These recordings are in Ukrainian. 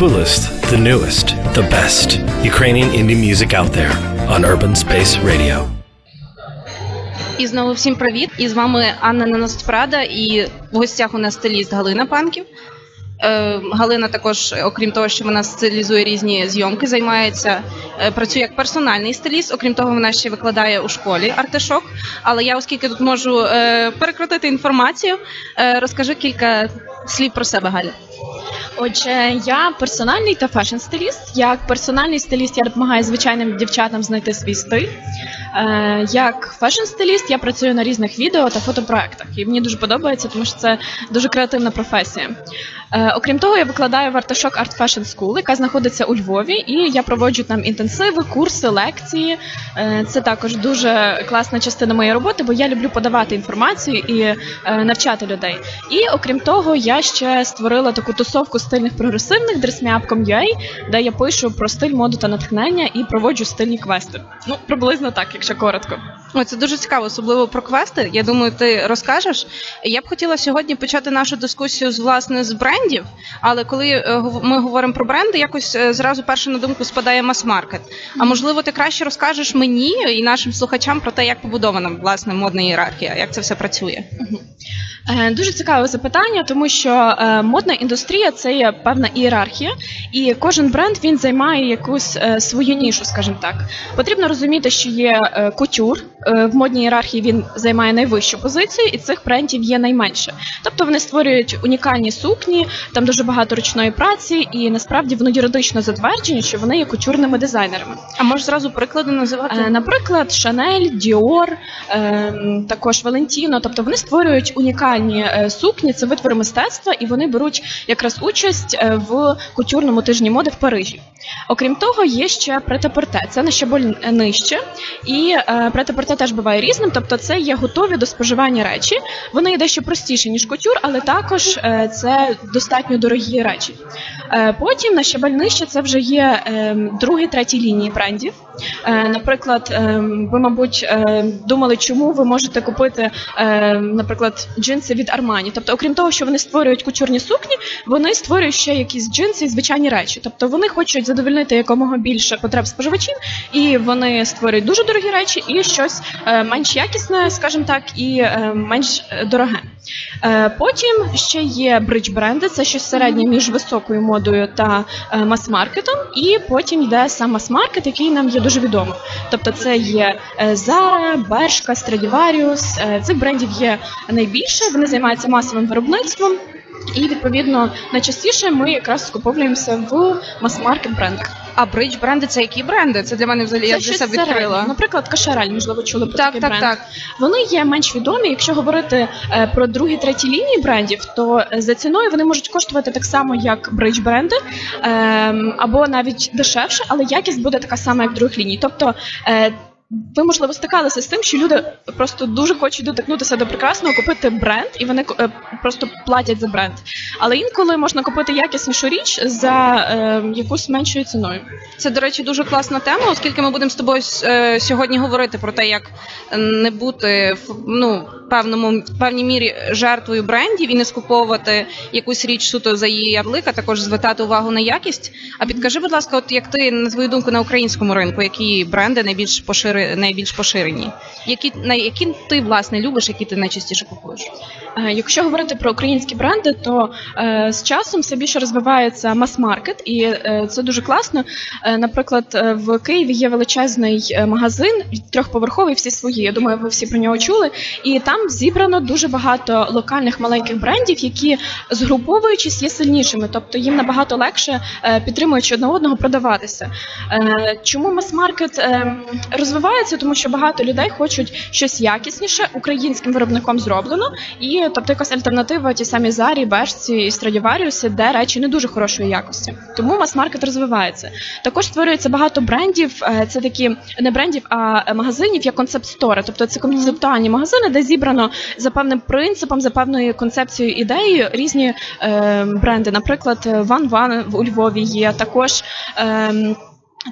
coolest, the newest, the best Ukrainian indie music out there on Urban Space Radio. І знову всім привіт! І з вами Анна Нанострада, і в гостях у нас стиліст Галина Панків. Е, Галина також, окрім того, що вона стилізує різні зйомки, займається, е, працює як персональний стиліст. Окрім того, вона ще викладає у школі артишок. Але я, оскільки тут можу е, перекрутити інформацію, розкажи кілька слів про себе, Галя. Отже, я персональний та фешн-стиліст. Як персональний стиліст я допомагаю звичайним дівчатам знайти свій стиль. Е, як фешн-стиліст я працюю на різних відео та фотопроектах. І мені дуже подобається, тому що це дуже креативна професія. Е, окрім того, я викладаю в Артишок Art Fashion School, яка знаходиться у Львові, і я проводжу там інтенсиви, курси, лекції. Е, це також дуже класна частина моєї роботи, бо я люблю подавати інформацію і навчати людей. І окрім того, я ще створила таку тусовку стильних прогресивних dressmap.com.ua, де я пишу про стиль, моду та натхнення і проводжу стильні квести. Ну приблизно так, якщо коротко. Ой, це дуже цікаво, особливо про квести. Я думаю, ти розкажеш. Я б хотіла сьогодні почати нашу дискусію з власне з брендів. Але коли е, ми говоримо про бренди, якось е, зразу перше на думку спадає мас-маркет. А можливо, ти краще розкажеш мені і нашим слухачам про те, як побудована власне модна ієрархія, як це все працює. Е, Дуже цікаве запитання, тому що модна індустрія це є певна ієрархія, і кожен бренд він займає якусь свою нішу, скажімо так. Потрібно розуміти, що є кутюр в модній ієрархії. Він займає найвищу позицію, і цих брендів є найменше. Тобто вони створюють унікальні сукні, там дуже багато ручної праці, і насправді воно юридично затверджені, що вони є кутюрними дизайнерами. А можеш зразу приклади називати? Е, Наприклад, Шанель, Діор, також Валентіно. Тобто вони створюють унікальні е, сукні, це витвори мистецтва, і вони беруть якраз участь е, в кутюрному тижні моди в Парижі. Окрім того, є ще претапорте. Це на щаболь нижче, і е, претапорте теж буває різним. Тобто, це є готові до споживання речі. Вони є дещо простіші ніж кутюр, але також е, це достатньо дорогі речі. Е, Потім на щабель нижче це вже є е, другий, третій лінії брендів. Е, Наприклад, е, ви, мабуть, е, думали, чому ви можете купити, наприклад, джинси від Armani. Тобто, окрім того, що вони створюють кутюрні сукні, вони створюють ще якісь джинси і звичайні речі. Тобто вони хочуть задовольнити якомога більше потреб споживачів, і вони створюють дуже дорогі речі і щось менш якісне, скажімо так, і менш дороге. Потім ще є бридж бренди, це щось середнє між високою модою та мас-маркетом. І потім йде сам мас-маркет, який нам є дуже відомий. Тобто це є Зара, Stradivarius. Е, Цих брендів є найбільше. Вони займаються масовим виробництвом. І відповідно найчастіше ми якраз скуповуємося в мас-маркет брендах. А бридж бренди це які бренди? Це для мене взагалі я для себе відкрила. відкрила. Наприклад, Кашарель, можливо, чули про Так, такий так, бренд. так. Вони є менш відомі. Якщо говорити е, про другі треті лінії брендів, то е, за ціною вони можуть коштувати так само, як бридж бренди, ем, або навіть дешевше, але якість буде така сама, як других ліній. Тобто е, ви, можливо, стикалися з тим, що люди просто дуже хочуть дотикнутися до прекрасного, купити бренд, і вони е, просто платять за бренд. Але інколи можна купити якіснішу річ за е, якусь меншою ціною. Це, до речі, дуже класна тема, оскільки ми будемо з тобою е, сьогодні говорити про те, як не бути ну, певному в певній мірі жертвою брендів і не скуповувати якусь річ суто за її ярлик, а також звертати увагу на якість. А підкажи, будь ласка, от як ти на твою думку на українському ринку, які бренди найбільш найбільш поширені? Які на які ти власне любиш, які ти найчастіше купуєш? Е, Якщо говорити про українські бренди, то е, з часом все більше розвивається мас-маркет, і е, це дуже класно. Наприклад, в Києві є величезний магазин, трьохповерховий, всі свої. Я думаю, ви всі про нього чули. І там зібрано дуже багато локальних маленьких брендів, які згруповуючись є сильнішими, тобто їм набагато легше підтримуючи одне одного продаватися. Чому мас-маркет е, розвивається? Тому що багато людей хочуть щось якісніше українським виробником зроблено, і тобто якась альтернатива ті самі Зарі, Бешці і Страдіваріуси, де речі не дуже хорошої якості. Тому мас-маркет розвивається. Також створюється багато брендів. е, Це такі не брендів, а магазинів як концепт-стори. Тобто це концептуальні магазини, де зібрано за певним принципом, за певною концепцією ідеєю різні е, бренди. Наприклад, Ван Ван у Львові є також. Е,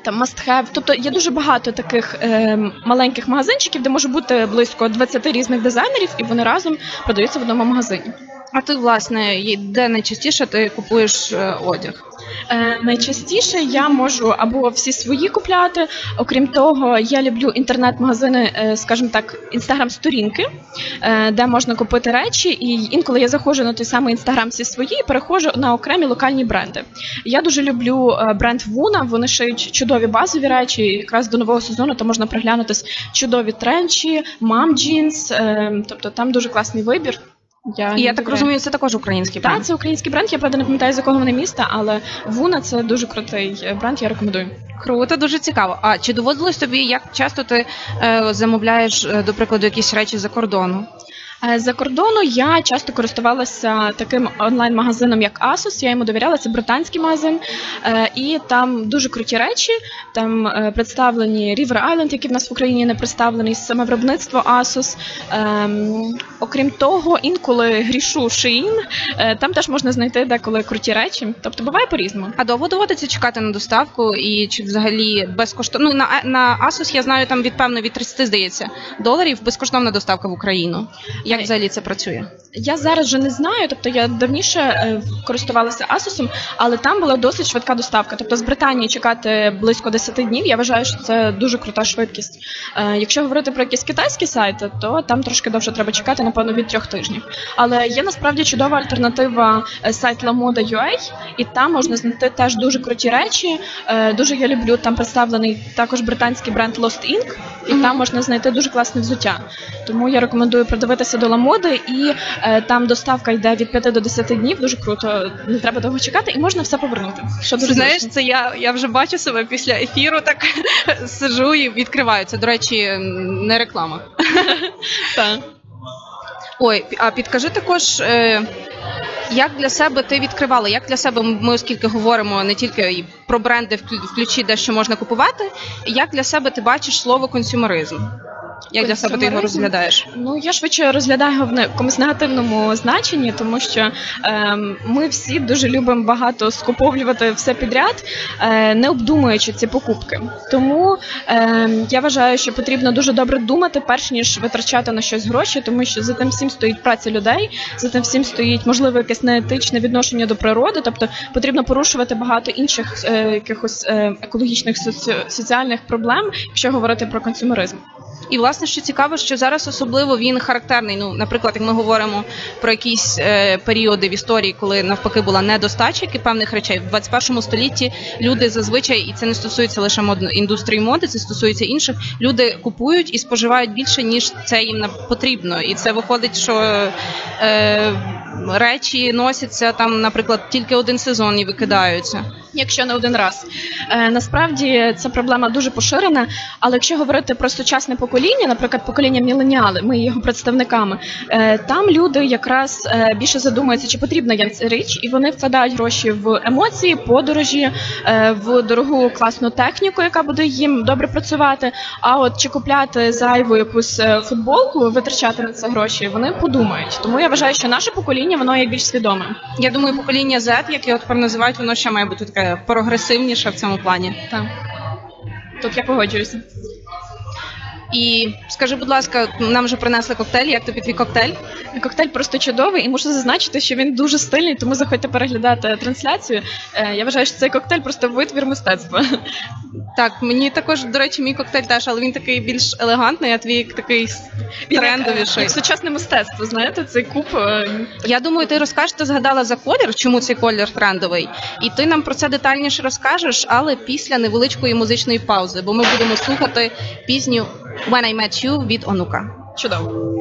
там must have. Тобто є дуже багато таких е, маленьких магазинчиків, де може бути близько 20 різних дизайнерів, і вони разом продаються в одному магазині. А ти, власне, де найчастіше ти купуєш е, одяг? Е, найчастіше я можу або всі свої купляти. Окрім того, я люблю інтернет-магазини, е, скажімо так, інстаграм-сторінки, е, де можна купити речі. І інколи я заходжу на той самий інстаграм всі свої і переходжу на окремі локальні бренди. Я дуже люблю бренд Вуна. Вони шиють чудові базові речі. І якраз до нового сезону там можна приглянутись чудові тренчі, мам джінс. Тобто там дуже класний вибір. Я, І я так розумію, це також український Так, це український бренд. Я правда не пам'ятаю, з якого вони міста, але Вуна це дуже крутий е, бренд, я рекомендую. Круто, дуже цікаво. А чи доводилось тобі, як часто ти е, замовляєш, е, до прикладу, якісь речі за кордону? Е, За кордону я часто користувалася таким онлайн-магазином, як Asus. Я йому довіряла, це британський магазин. Е, І там дуже круті речі. Там е, представлені River Island, який в нас в Україні не представлений, саме виробництво Asus. Ем, Окрім того, інколи грішу. Е, Там теж можна знайти деколи круті речі. Тобто буває по-різному. А довго доводиться чекати на доставку і чи взагалі безкоштовно? Ну на на Asus я знаю там від певно від 30, здається, доларів безкоштовна доставка в Україну. Як взагалі це працює? Я зараз вже не знаю, тобто я давніше е, користувалася Asus, але там була досить швидка доставка. Тобто з Британії чекати близько 10 днів. Я вважаю, що це дуже крута швидкість. Е, Якщо говорити про якісь китайські сайти, то там трошки довше треба чекати, напевно, від трьох тижнів. Але є насправді чудова альтернатива е, сайт LaModa.ua, і там можна знайти теж дуже круті речі. Дуже я люблю там представлений також британський бренд Lost Ink, і Мгм. там можна знайти дуже класне взуття. Тому я рекомендую придивитися до Ламоди, і е, там доставка йде від 5 до 10 днів. Дуже круто, не треба довго чекати, і можна все повернути. Що дуже Знаєш, зручно. це я, я вже бачу себе після ефіру, так сижу і відкриваю. Це, до речі, не реклама. Так. Ой, а підкажи також, е, як для себе ти відкривала, як для себе ми, оскільки говоримо не тільки про бренди, вклю- включі де що можна купувати, як для себе ти бачиш слово консюмеризм? Як для себе ти його розглядаєш? Ну я швидше розглядаю його в якомусь негативному значенні, тому що ем, ми всі дуже любимо багато скуповлювати все підряд, е, не обдумуючи ці покупки. Тому ем, я вважаю, що потрібно дуже добре думати, перш ніж витрачати на щось гроші, тому що за тим всім стоїть праця людей, за тим всім стоїть можливо якесь неетичне відношення до природи, тобто потрібно порушувати багато інших е, якихось е, екологічних соці- соціальних проблем, якщо говорити про консюмеризм. І власне, що цікаво, що зараз особливо він характерний. Ну, наприклад, як ми говоримо про якісь е, періоди в історії, коли навпаки була недостача які певних речей в 21 столітті. Люди зазвичай, і це не стосується лише мод індустрії моди, це стосується інших. Люди купують і споживають більше ніж це їм потрібно. І це виходить, що е, речі носяться там, наприклад, тільки один сезон і викидаються. якщо не один раз. Е, насправді ця проблема дуже поширена, але якщо говорити про сучасне покоління, наприклад, покоління міленіали, ми його представниками, е, там люди якраз е, більше задумуються, чи потрібна їм ця річ, і вони вкладають гроші в емоції, подорожі, е, в дорогу класну техніку, яка буде їм добре працювати. А от чи купляти зайву якусь футболку, витрачати на це гроші, вони подумають. Тому я вважаю, що наше покоління воно є більш свідоме. Я думаю, покоління Z, як його тепер називають, воно ще має бути таке прогресивніше в цьому плані. Так. Тут я погоджуюся. І скажи, будь ласка, нам вже принесли коктейль. Як тобі твій коктейль? Коктейль просто чудовий, і мушу зазначити, що він дуже стильний, тому заходьте переглядати трансляцію. Е, Я вважаю, що цей коктейль просто витвір мистецтва. Так, мені також, до речі, мій коктейль теж, але він такий більш елегантний, а твій такий трендовіший. Як сучасне мистецтво, знаєте, цей куб. е, Я думаю, ти розкажеш, ти згадала за колір, чому цей колір трендовий, і ти нам про це детальніше розкажеш, але після невеличкої музичної паузи, бо ми будемо слухати пісню When I Met You від Онука. Чудово.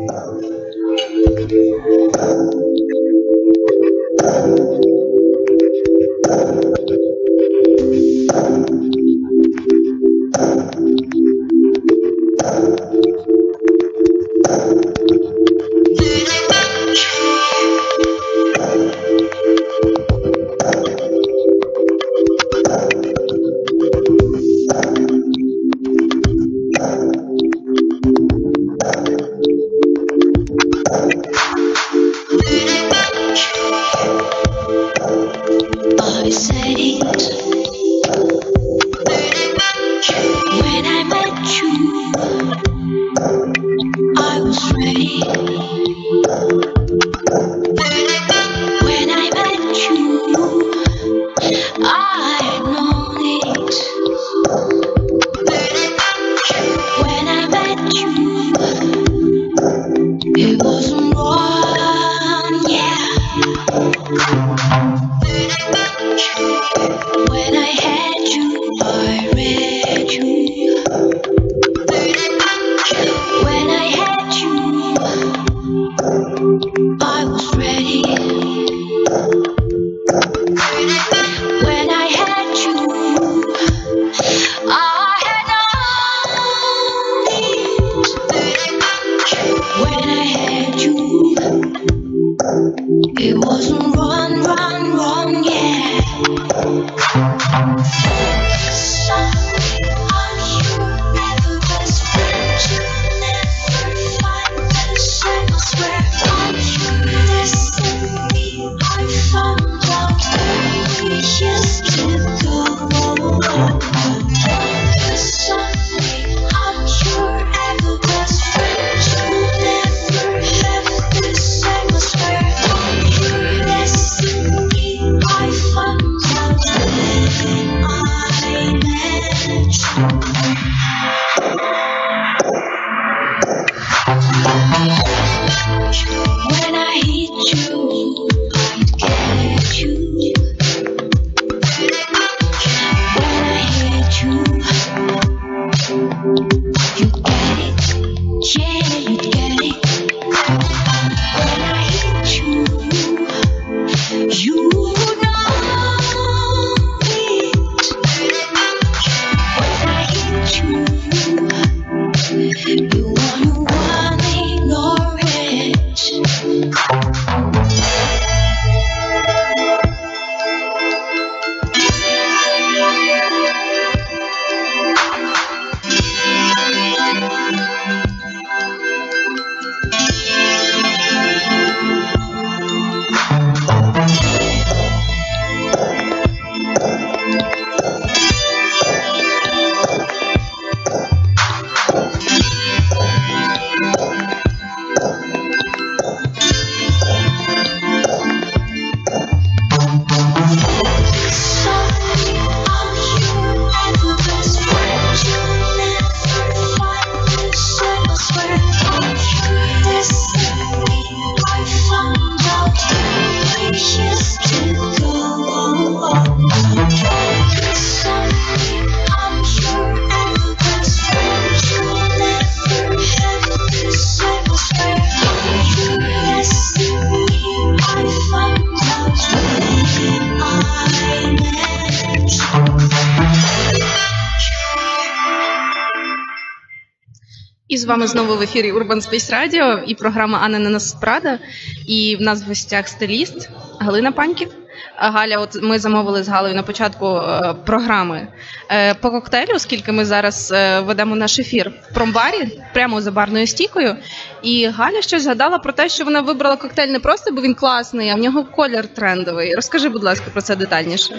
З вами знову в ефірі Urban Space Radio і програма Анна Ненас Прада. І в нас в гостях стиліст Галина Паньків. Галя, от ми замовили з Галею на початку е, програми е, по коктейлю, оскільки ми зараз е, ведемо наш ефір в промбарі, прямо за барною стійкою. І Галя щось згадала про те, що вона вибрала коктейль не просто, бо він класний, а в нього колір трендовий. Розкажи, будь ласка, про це детальніше.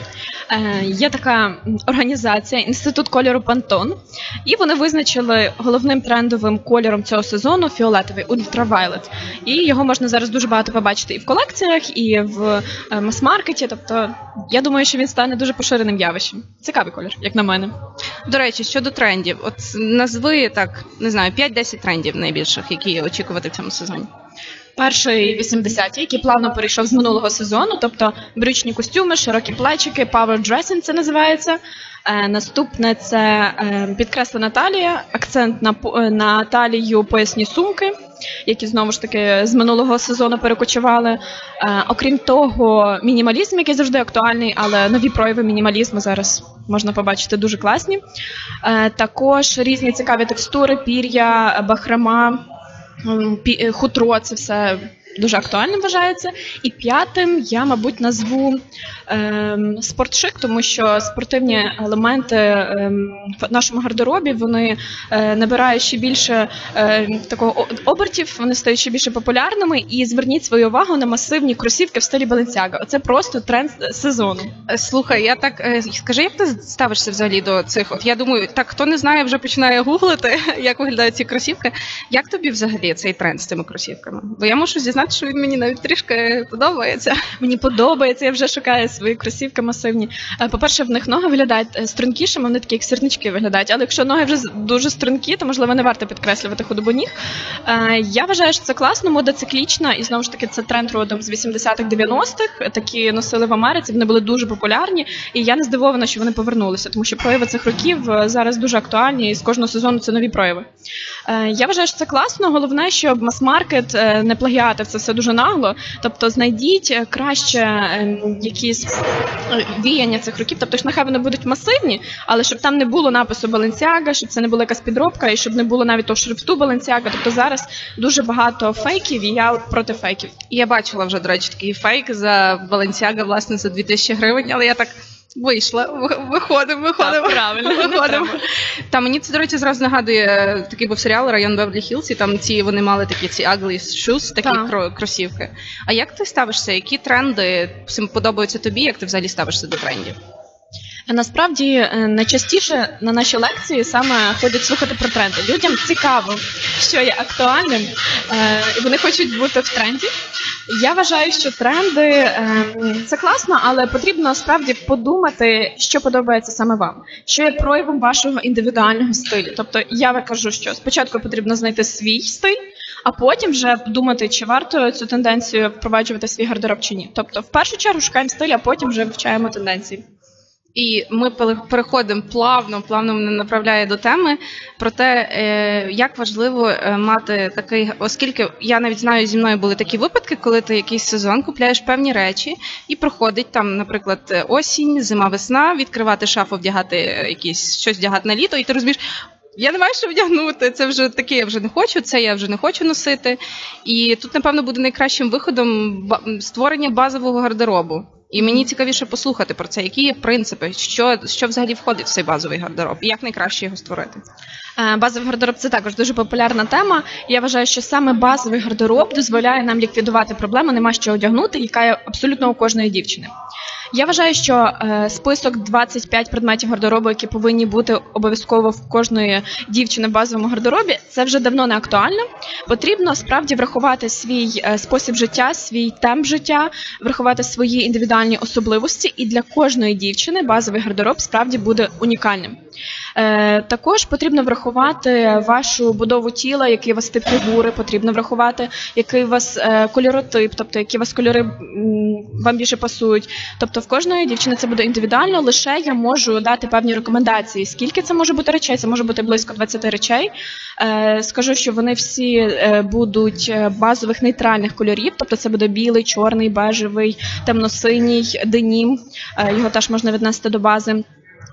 Е, Є така організація Інститут кольору Пантон, і вони визначили головним трендовим кольором цього сезону фіолетовий ультравайлет. І його можна зараз дуже багато побачити і в колекціях, і в е, мас-маркеті. Тобто, я думаю, що він стане дуже поширеним явищем. Цікавий колір, як на мене. До речі, щодо трендів, от назви так, не знаю, 5-10 трендів найбільших, які очікувати в цьому сезоні. Перший 80-ті, який плавно перейшов з минулого сезону, тобто брючні костюми, широкі плечики, power dressing це називається. Е, наступне це е, підкреслена талія, акцент на по- на талію поясні сумки, які знову ж таки з минулого сезону перекочували. Е, окрім того, мінімалізм, який завжди актуальний, але нові прояви мінімалізму зараз можна побачити дуже класні. Е, також різні цікаві текстури, пір'я, бахрома. Е, хутро, це все дуже актуальним вважається. І п'ятим я, мабуть, назву ем, спортшик, тому що спортивні елементи ем, в нашому гардеробі вони е, набирають ще більше е, такого обертів, вони стають ще більше популярними. І зверніть свою увагу на масивні кросівки в стилі Balenciaga. Оце просто тренд сезону. Е, Слухай, я так е, скажи, як ти ставишся взагалі до цих? От я думаю, так хто не знає, вже починає гуглити, як виглядають ці кросівки. Як тобі взагалі цей тренд з цими кросівками? Бо я мушу зізнатися, що він мені навіть трішки подобається. Мені подобається, я вже шукаю свої кросівки масивні. Е, По-перше, в них ноги виглядають е, стрункішими, вони такі як сірнички виглядають. Але якщо ноги вже дуже стрункі, то можливо не варто підкреслювати худобу ніг. Е, Я вважаю, що це класно, мода циклічна, і знову ж таки це тренд родом з 80-х, 90-х. Такі носили в Америці, вони були дуже популярні. І я не здивована, що вони повернулися, тому що прояви цих років зараз дуже актуальні, і з кожного сезону це нові прояви. Я вважаю, що це класно. Головне, щоб мас-маркет не плагіатив це все дуже нагло. Тобто знайдіть е, краще е, якісь е, віяння цих років. Тобто, ж нехай вони будуть масивні, але щоб там не було напису Balenciaga, щоб це не була якась підробка, і щоб не було навіть того шрифту Balenciaga. Тобто зараз дуже багато фейків, і я проти фейків. Я бачила вже, до речі, такий фейк за Balenciaga, власне, за 2000 гривень, але я так вийшла. Виходимо, виходимо. Так, правильно, виходимо. Та мені це, до речі, зразу нагадує е, такий був серіал Район Бевлі Хілс, і там ці вони мали такі ці ugly shoes, такі Так. кросівки. А як ти ставишся? Які тренди подобаються тобі? Як ти взагалі ставишся до трендів? Насправді е, найчастіше на наші лекції саме ходять слухати про тренди. Людям цікаво, що є актуальним, е, і вони хочуть бути в тренді. Я вважаю, що тренди е, це класно, але потрібно справді подумати, що подобається саме вам, що є проявом вашого індивідуального стилю. Тобто я кажу, що спочатку потрібно знайти свій стиль. А потім вже думати, чи варто цю тенденцію впроваджувати в свій гардероб чи ні. Тобто, в першу чергу шукаємо стиль, а потім вже вивчаємо тенденції. І ми переходимо плавно, плавно мене направляє до теми про те, е, як важливо е, мати такий, оскільки я навіть знаю, зі мною були такі випадки, коли ти якийсь сезон купляєш певні речі, і проходить там, наприклад, осінь, зима, весна, відкривати шафу, вдягати е, якісь щось вдягати на літо, і ти розумієш. Я не маю що вдягнути, це вже таке, я вже не хочу, це я вже не хочу носити. І тут, напевно, буде найкращим виходом створення базового гардеробу. І мені цікавіше послухати про це, які є принципи, що, що взагалі входить в цей базовий гардероб, і як найкраще його створити. Е, Базовий гардероб це також дуже популярна тема. Я вважаю, що саме базовий гардероб дозволяє нам ліквідувати проблему, нема що одягнути, яка є абсолютно у кожної дівчини. Я вважаю, що е, список 25 предметів гардеробу, які повинні бути обов'язково в кожної дівчини в базовому гардеробі, це вже давно не актуально. Потрібно справді врахувати свій е, спосіб життя, свій темп життя, врахувати свої індивідуальні особливості, і для кожної дівчини базовий гардероб справді буде унікальним. Е, також потрібно врахувати вашу будову тіла, який у вас тип фігури, потрібно врахувати, який у вас е, кольоротип, тобто які у вас кольори вам більше пасують. Тобто в кожної дівчини це буде індивідуально, лише я можу дати певні рекомендації. Скільки це може бути речей? Це може бути близько 20 речей. Е, скажу, що вони всі будуть базових нейтральних кольорів, тобто це буде білий, чорний, бежевий, темно-синій, денім. Його теж можна віднести до бази.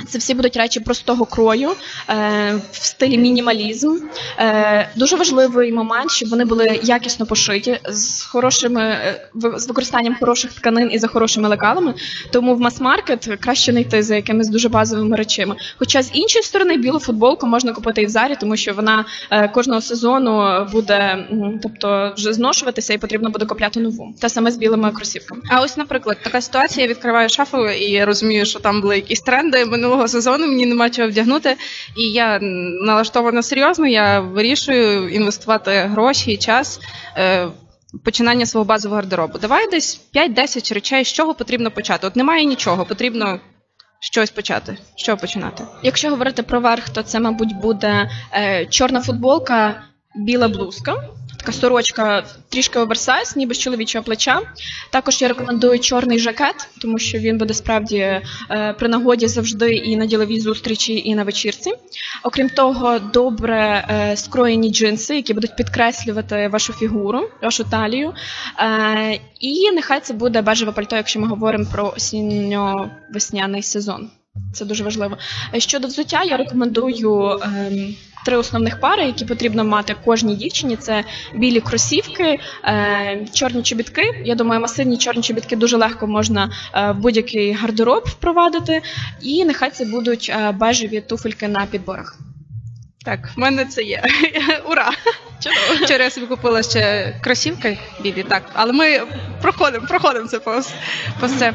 Це всі будуть речі простого крою е, в стилі мінімалізм. Е, дуже важливий момент, щоб вони були якісно пошиті з хорошими е, з використанням хороших тканин і за хорошими лекалами. Тому в мас-маркет краще не йти за якимись дуже базовими речами. Хоча з іншої сторони білу футболку можна купити і в зарі, тому що вона е, кожного сезону буде, тобто вже зношуватися, і потрібно буде купляти нову. Те саме з білими кросівками. А ось, наприклад, така ситуація: я відкриваю шафу, і я розумію, що там були якісь тренди минулого сезону, мені нема чого вдягнути. І я налаштована серйозно, я вирішую інвестувати гроші і час. Е, в Починання свого базового гардеробу. Давай десь 5-10 речей, з чого потрібно почати. От немає нічого, потрібно щось почати. Чого починати? Якщо говорити про верх, то це, мабуть, буде е, чорна футболка, біла блузка. Така сорочка трішки оверсайз, ніби з чоловічого плеча. Також я рекомендую чорний жакет, тому що він буде справді е, при нагоді завжди і на діловій зустрічі, і на вечірці. Окрім того, добре е, скроєні джинси, які будуть підкреслювати вашу фігуру, вашу талію. Е, і нехай це буде бежеве пальто, якщо ми говоримо про осінньо-весняний сезон. Це дуже важливо. Щодо взуття, я рекомендую ем, три основних пари, які потрібно мати кожній дівчині. Це білі кросівки, е, чорні чобітки. Я думаю, масивні чорні чобітки дуже легко можна е, в будь-який гардероб впровадити. І нехай це будуть е, бежеві туфельки на підборах. Так, в мене це є. Ура! Чудово. Вчора я собі купила ще кросівки білі, так, але ми проходимо, проходимо це повз, повз це.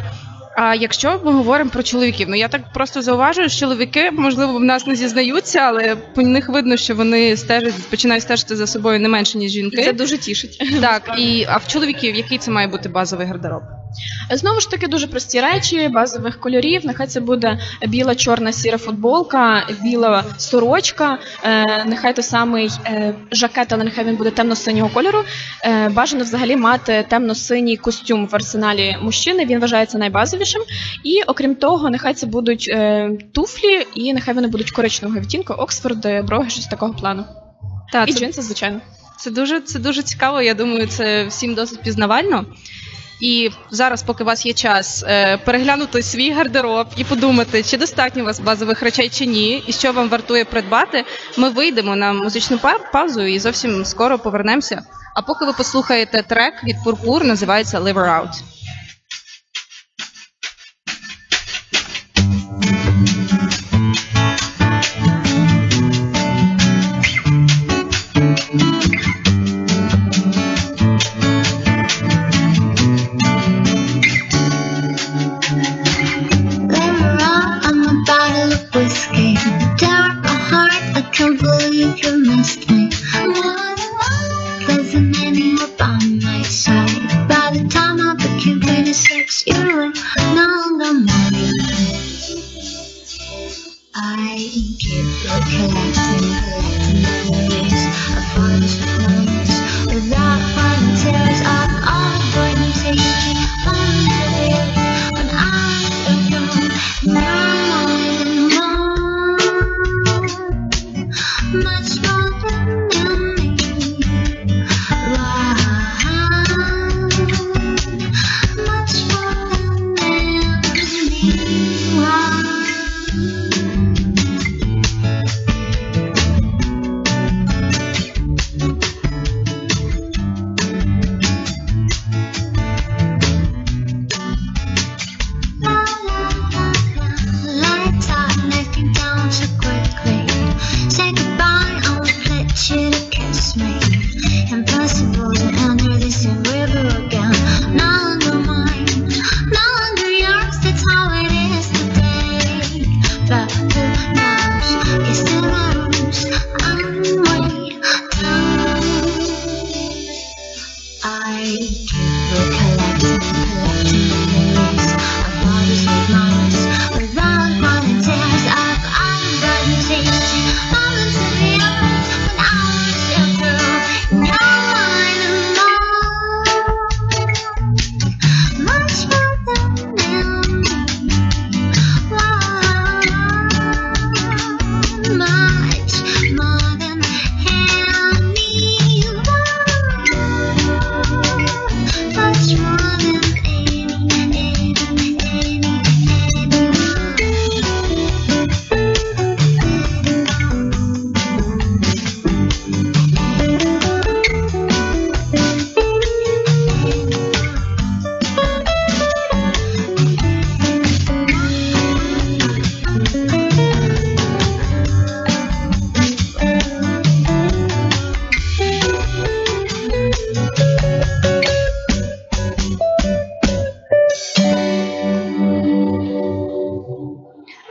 А якщо ми говоримо про чоловіків, ну я так просто зауважую, що чоловіки, можливо, в нас не зізнаються, але по них видно, що вони стежать, починають стежити за собою не менше, ніж жінки. Це дуже тішить. Так, і а в чоловіків який це має бути базовий гардероб? Знову ж таки, дуже прості речі, базових кольорів. Нехай це буде біла, чорна, сіра футболка, біла сорочка. Е, нехай той самий е, жакет, але нехай він буде темно-синього кольору. Е, бажано взагалі мати темно-синій костюм в арсеналі мужчини. Він вважається найбазовішим. І окрім того, нехай це будуть е, туфлі, і нехай вони будуть коричневого відтінку, Оксфорд, броги, щось такого плану. Так, І це, джинси, звичайно. це дуже це дуже цікаво. Я думаю, це всім досить пізнавально. І зараз, поки у вас є час, е, переглянути свій гардероб і подумати, чи достатньо у вас базових речей чи ні, і що вам вартує придбати. Ми вийдемо на музичну паузу і зовсім скоро повернемося. А поки ви послухаєте трек від Пурпур, називається Live Her Out. You me. On my side. By the time I became 26, you were no longer mine. I keep collecting, collecting memories of ones with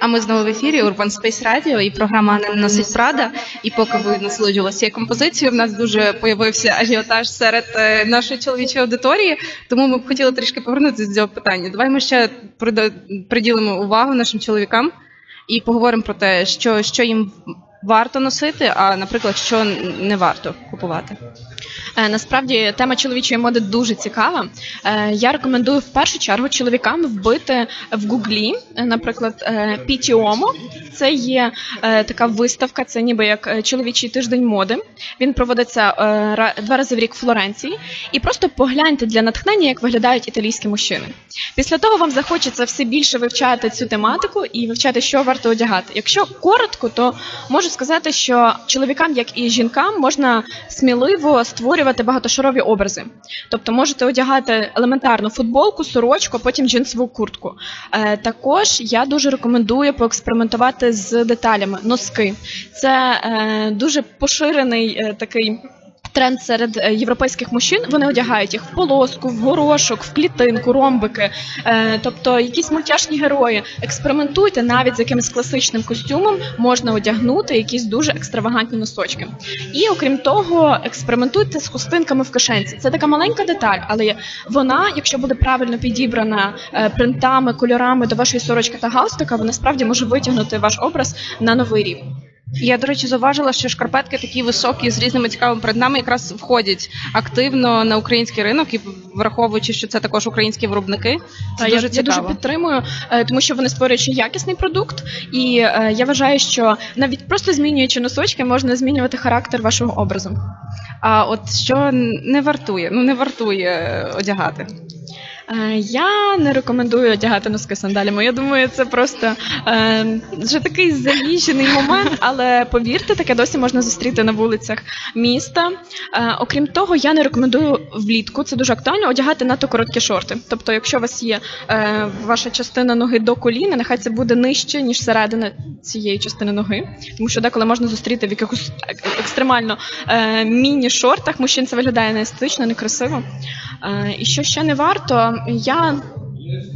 ми знову в ефірі Urban Space Radio і програма не носить Прада. І поки ви насолоджувалися цією композицією, в нас дуже появився ажіотаж серед е, нашої чоловічої аудиторії. Тому ми б хотіли трішки повернутися до цього питання. Давай ми ще приділимо увагу нашим чоловікам і поговоримо про те, що, що їм варто носити, а наприклад, що не варто купувати. Е, Насправді тема чоловічої моди дуже цікава. Е, Я рекомендую в першу чергу чоловікам вбити в гуглі, е, наприклад, PTOMO. Це є така виставка, це ніби як чоловічий тиждень моди. Він проводиться два рази в рік в Флоренції. І просто погляньте для натхнення, як виглядають італійські мужчини. Після того вам захочеться все більше вивчати цю тематику і вивчати, що варто одягати. Якщо коротко, то можу сказати, що чоловікам, як і жінкам, можна сміливо створювати багатошарові образи. Тобто можете одягати елементарну футболку, сорочку, а потім джинсову куртку. Е, також я дуже рекомендую поекспериментувати з деталями, носки. Це е, дуже поширений е, такий. Тренд серед е, європейських мужчин. Вони одягають їх в полоску, в горошок, в клітинку, ромбики, е, тобто якісь мультяшні герої. Експериментуйте навіть з якимось класичним костюмом можна одягнути якісь дуже екстравагантні носочки. І окрім того, експериментуйте з хустинками в кишенці. Це така маленька деталь, але вона, якщо буде правильно підібрана е, принтами, кольорами до вашої сорочки та галстука, вона справді може витягнути ваш образ на новий рівень. Я, до речі, зауважила, що шкарпетки такі високі з різними цікавими предметами якраз входять активно на український ринок і враховуючи, що це також українські виробники. Це Та, дуже я, я дуже підтримую, е, тому що вони створюють ще якісний продукт, і е, я вважаю, що навіть просто змінюючи носочки, можна змінювати характер вашого образу. А от що не вартує, ну не вартує е, одягати. Е, Я не рекомендую одягати носки сандалями. Я думаю, це просто е, вже такий заїжджений момент, але повірте, таке досі можна зустріти на вулицях міста. Е, окрім того, я не рекомендую влітку, це дуже актуально, одягати надто короткі шорти. Тобто, якщо у вас є е, ваша частина ноги до коліна, нехай це буде нижче, ніж середина цієї частини ноги. Тому що деколи можна зустріти в якихось екстремально е, міні-шортах. Мужчин це виглядає неестетично, некрасиво. Е, і що ще не варто, я.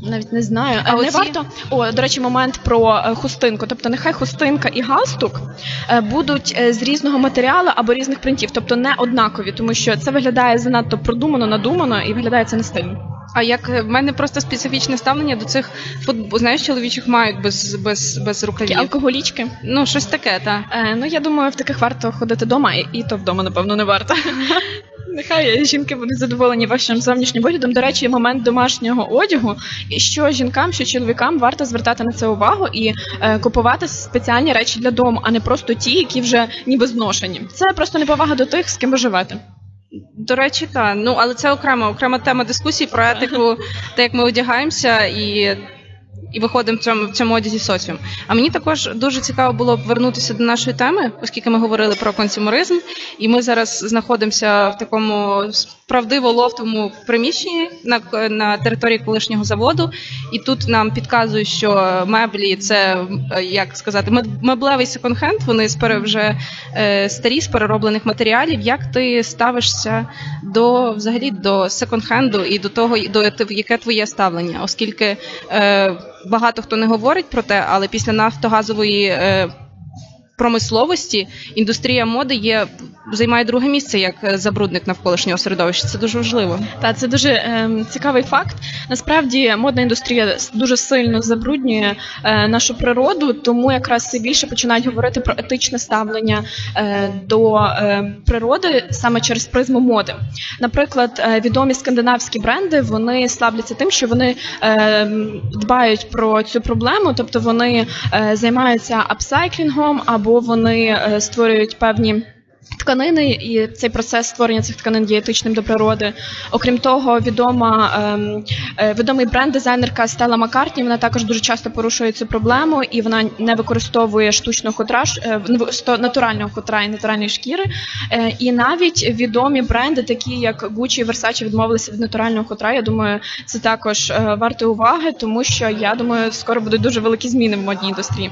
Навіть не знаю, А не варто. О, до речі, момент про е, хустинку. Тобто, нехай хустинка і галстук е, будуть е, з різного матеріалу або різних принтів, тобто не однакові, тому що це виглядає занадто продумано, надумано і виглядає це не стильно. А як е, в мене просто специфічне ставлення до цих знаєш, чоловічих мають без, без, без Такі рукавів. алкоголічки. Ну, щось таке, так. Е, ну я думаю, в таких варто ходити вдома, і, і то вдома, напевно, не варто. Нехай жінки будуть задоволені вашим зовнішнім виглядом. До речі, момент домашнього одягу, і що жінкам, що чоловікам варто звертати на це увагу і е, купувати спеціальні речі для дому, а не просто ті, які вже ніби зношені. Це просто неповага до тих, з ким ви живете. До речі, так. Ну, але це окрема, окрема тема дискусії про етику, те, як ми одягаємося і, і виходимо в цьому, в цьому одязі соціум. А мені також дуже цікаво було б вернутися до нашої теми, оскільки ми говорили про консюмеризм, і ми зараз знаходимося в такому правдиво лофтовому приміщенні на, на території колишнього заводу. І тут нам підказують, що меблі це як сказати, меб- меблевий секонд-хенд, вони вже е, старі з перероблених матеріалів. Як ти ставишся до взагалі до секонд-хенду і до того, до яке твоє ставлення, оскільки е, багато хто не говорить про те, але після нафтогазової. Е, Промисловості індустрія моди є займає друге місце як е, забрудник навколишнього середовища. Це дуже важливо. Та це дуже ем, цікавий факт. Насправді модна індустрія дуже сильно забруднює е, нашу природу, тому якраз все більше починають говорити про етичне ставлення е, до е, природи саме через призму моди. Наприклад, е, відомі скандинавські бренди вони славляться тим, що вони е, дбають про цю проблему, тобто вони е, займаються апсайклінгом або вони е, створюють певні. Тканини і цей процес створення цих тканин є етичним до природи. Окрім того, відома ем, е, відомий бренд-дизайнерка Стелла Маккартні, Вона також дуже часто порушує цю проблему, і вона не використовує штучного хутра, е, натурального хутра і натуральної шкіри. Е, І навіть відомі бренди, такі як Gucci і Versace, відмовилися від натурального хутра. Я думаю, це також е, варто уваги, тому що я думаю, скоро будуть дуже великі зміни в модній індустрії.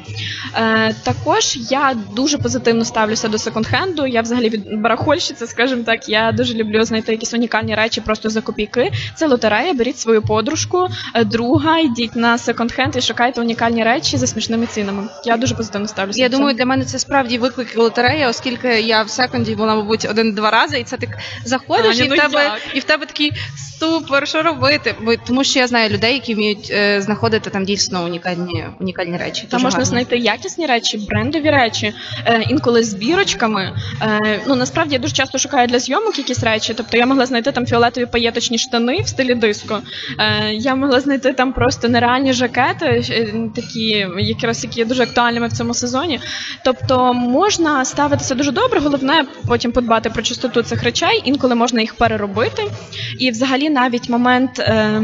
Також я дуже позитивно ставлюся до секонд-хенду. Я взагалі від барахольщиця, скажімо так. Я дуже люблю знайти якісь унікальні речі просто за копійки. Це лотерея. Беріть свою подружку, е, друга, йдіть на секонд-хенд і шукайте унікальні речі за смішними цінами. Я дуже позитивно ставлюся. Я до думаю, для мене це справді виклик лотерея, оскільки я в секунді була, мабуть, один-два рази, і це ти заходиш, Аня, і, в ну тебе, як? і в тебе такий ступор, що робити? Бо тому що я знаю людей, які вміють е, знаходити там дійсно унікальні унікальні речі. Там можна гарно. знайти якісні речі, брендові речі, е, інколи з бірочками. Е, ну насправді я дуже часто шукаю для зйомок якісь речі. Тобто я могла знайти там фіолетові паєточні штани в стилі диско. Е, я могла знайти там просто нереальні жакети, е, такі якраз які є дуже актуальними в цьому сезоні. Тобто можна ставитися дуже добре, головне потім подбати про чистоту цих речей. Інколи можна їх переробити. І взагалі навіть момент. Е,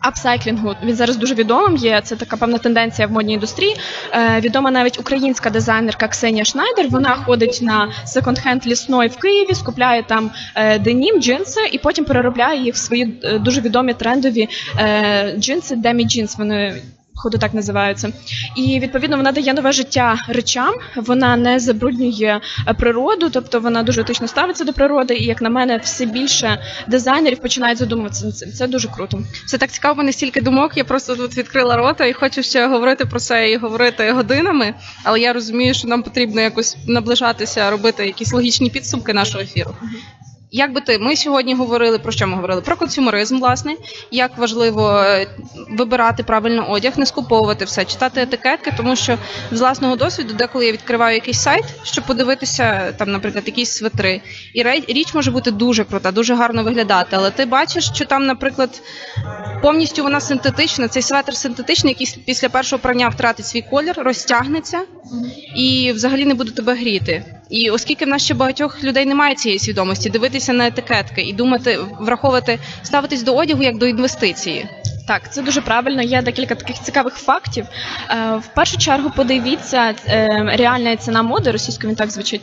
Апсайклінгу він зараз дуже відомим є. Це така певна тенденція в модній індустрії. Е, відома навіть українська дизайнерка Ксенія Шнайдер. Вона ходить на секонд-хенд лісної в Києві, скупляє там е, денім, джинси, і потім переробляє їх в свої е, дуже відомі трендові е, джинси Демі Джинс. Вони походу так називаються. І відповідно вона дає нове життя речам, вона не забруднює е, природу, тобто вона дуже етично ставиться до природи. І як на мене, все більше дизайнерів починають задумуватися над цим. Це дуже круто. Це так цікаво, мене стільки думок. Я просто тут відкрила рота і хочу ще говорити про це і говорити годинами. Але я розумію, що нам потрібно якось наближатися, робити якісь логічні підсумки нашого ефіру. Як би ти, ми сьогодні говорили про що ми говорили? Про консюмеризм, власне, як важливо е, вибирати правильно одяг, не скуповувати все, читати етикетки, тому що з власного досвіду, деколи я відкриваю якийсь сайт, щоб подивитися там, наприклад, якісь свитри, і річ може бути дуже крута, дуже гарно виглядати. Але ти бачиш, що там, наприклад, повністю вона синтетична. Цей светр синтетичний, який після першого прання втратить свій колір, розтягнеться і взагалі не буде тебе гріти. І оскільки в нас ще багатьох людей немає цієї свідомості, дивитися на етикетки і думати, враховувати, ставитись до одягу як до інвестиції. Так, це дуже правильно. Є декілька таких цікавих фактів. Е, В першу чергу подивіться е, реальна ціна моди, російською він так звучить.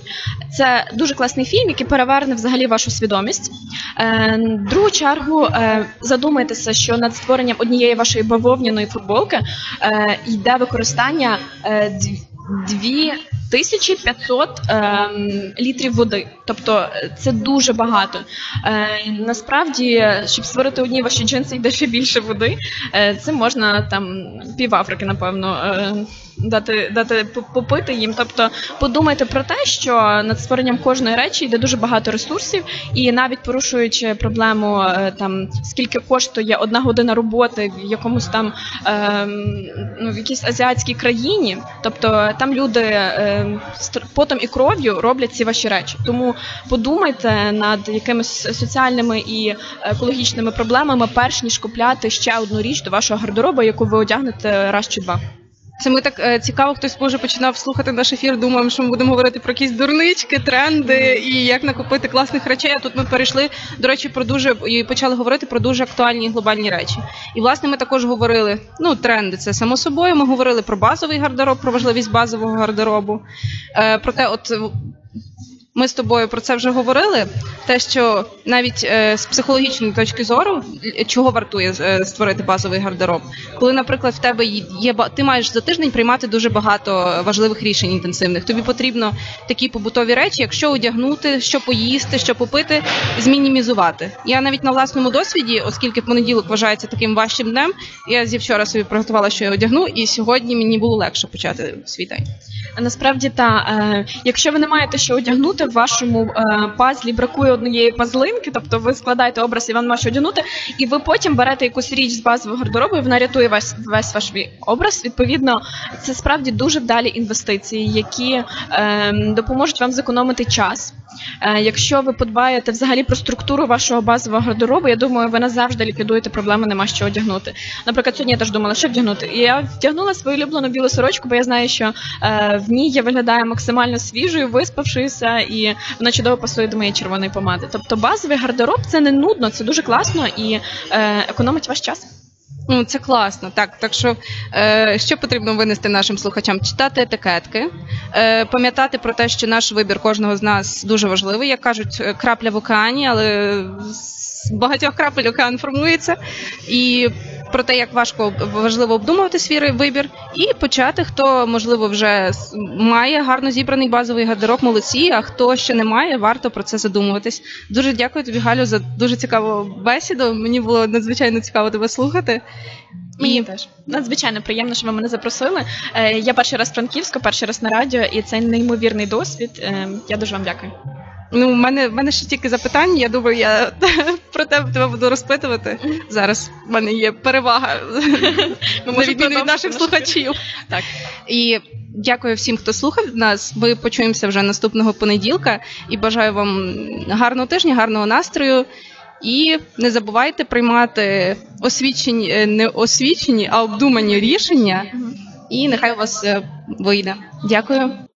Це дуже класний фільм, який переверне взагалі вашу свідомість. Е, другу чергу е, задумайтеся, що над створенням однієї вашої бавовняної футболки йде використання дві. 1500 ем, літрів води, тобто е, це дуже багато. Е, насправді, щоб створити одні ваші джинси, йде ще більше води. Е, це можна там пів Африки, напевно. Е, Дати, дати по- попити їм. Тобто подумайте про те, що над створенням кожної речі йде дуже багато ресурсів, і навіть порушуючи проблему е, там скільки коштує одна година роботи в якомусь там ем, ну, в якійсь азіатській країні, тобто там люди ем, потом і кров'ю роблять ці ваші речі. Тому подумайте над якимись соціальними і екологічними проблемами, перш ніж купляти ще одну річ до вашого гардеробу, яку ви одягнете раз чи два. Це ми так е, цікаво, хтось може починав слухати наш ефір. Думаємо, що ми будемо говорити про якісь дурнички, тренди і як накопити класних речей. А тут ми перейшли, до речі, про дуже і почали говорити про дуже актуальні глобальні речі. І власне ми також говорили. Ну, тренди це само собою. Ми говорили про базовий гардероб, про важливість базового гардеробу. Е, про те, от ми з тобою про це вже говорили. Те, що навіть е, з психологічної точки зору, чого вартує е, створити базовий гардероб, коли, наприклад, в тебе є- ти маєш за тиждень приймати дуже багато важливих рішень інтенсивних. Тобі потрібно такі побутові речі, як що одягнути, що поїсти, що попити, змінімізувати. Я навіть на власному досвіді, оскільки понеділок вважається таким важчим днем, я зі вчора собі приготувала, що я одягну, і сьогодні мені було легше почати свій день. А Насправді та е, якщо ви не маєте що одягнути, в вашому е, пазлі бракує однієї пазлинки, тобто ви складаєте образ і вам нема що одягнути, і ви потім берете якусь річ з базового гардеробу, і вона рятує весь весь ваш образ. Відповідно, це справді дуже вдалі інвестиції, які е, допоможуть вам зекономити час. Е, якщо ви подбаєте взагалі про структуру вашого базового гардеробу, я думаю, ви назавжди ліквідуєте проблеми, нема що одягнути. Наприклад, сьогодні я теж думала, що вдягнути. І я вдягнула свою улюблену білу сорочку, бо я знаю, що е, в ній я виглядаю максимально свіжою, виспавшися, і вона чудово пасує до моєї червоної помади. Тобто базовий гардероб це не нудно, це дуже класно і е, економить ваш час. Ну, це класно, так. Так що е, що потрібно винести нашим слухачам? Читати етикетки, е, пам'ятати про те, що наш вибір кожного з нас дуже важливий. Як кажуть, е, крапля в океані, але з багатьох крапель океан формується. І про те, як важко важливо обдумувати свій вибір, і почати, хто можливо вже має гарно зібраний базовий гардероб, молодці, а хто ще не має, варто про це задумуватись. Дуже дякую тобі, Галю, за дуже цікаву бесіду. Мені було надзвичайно цікаво тебе слухати. Мені теж надзвичайно приємно, що ви мене запросили. Е, я перший раз в Франківську, перший раз на радіо, і це неймовірний досвід. Е, я дуже вам дякую. Ну, в мене, в мене ще тільки запитання. Я думаю, я про тебе, тебе буду розпитувати. Зараз в мене є перевага на відміну від наших слухачів. Так. І дякую всім, хто слухав нас. Ми почуємося вже наступного понеділка. І бажаю вам гарного тижня, гарного настрою. І не забувайте приймати освічені, е, не освічені, а обдумані рішення. І нехай у вас е, вийде. Дякую.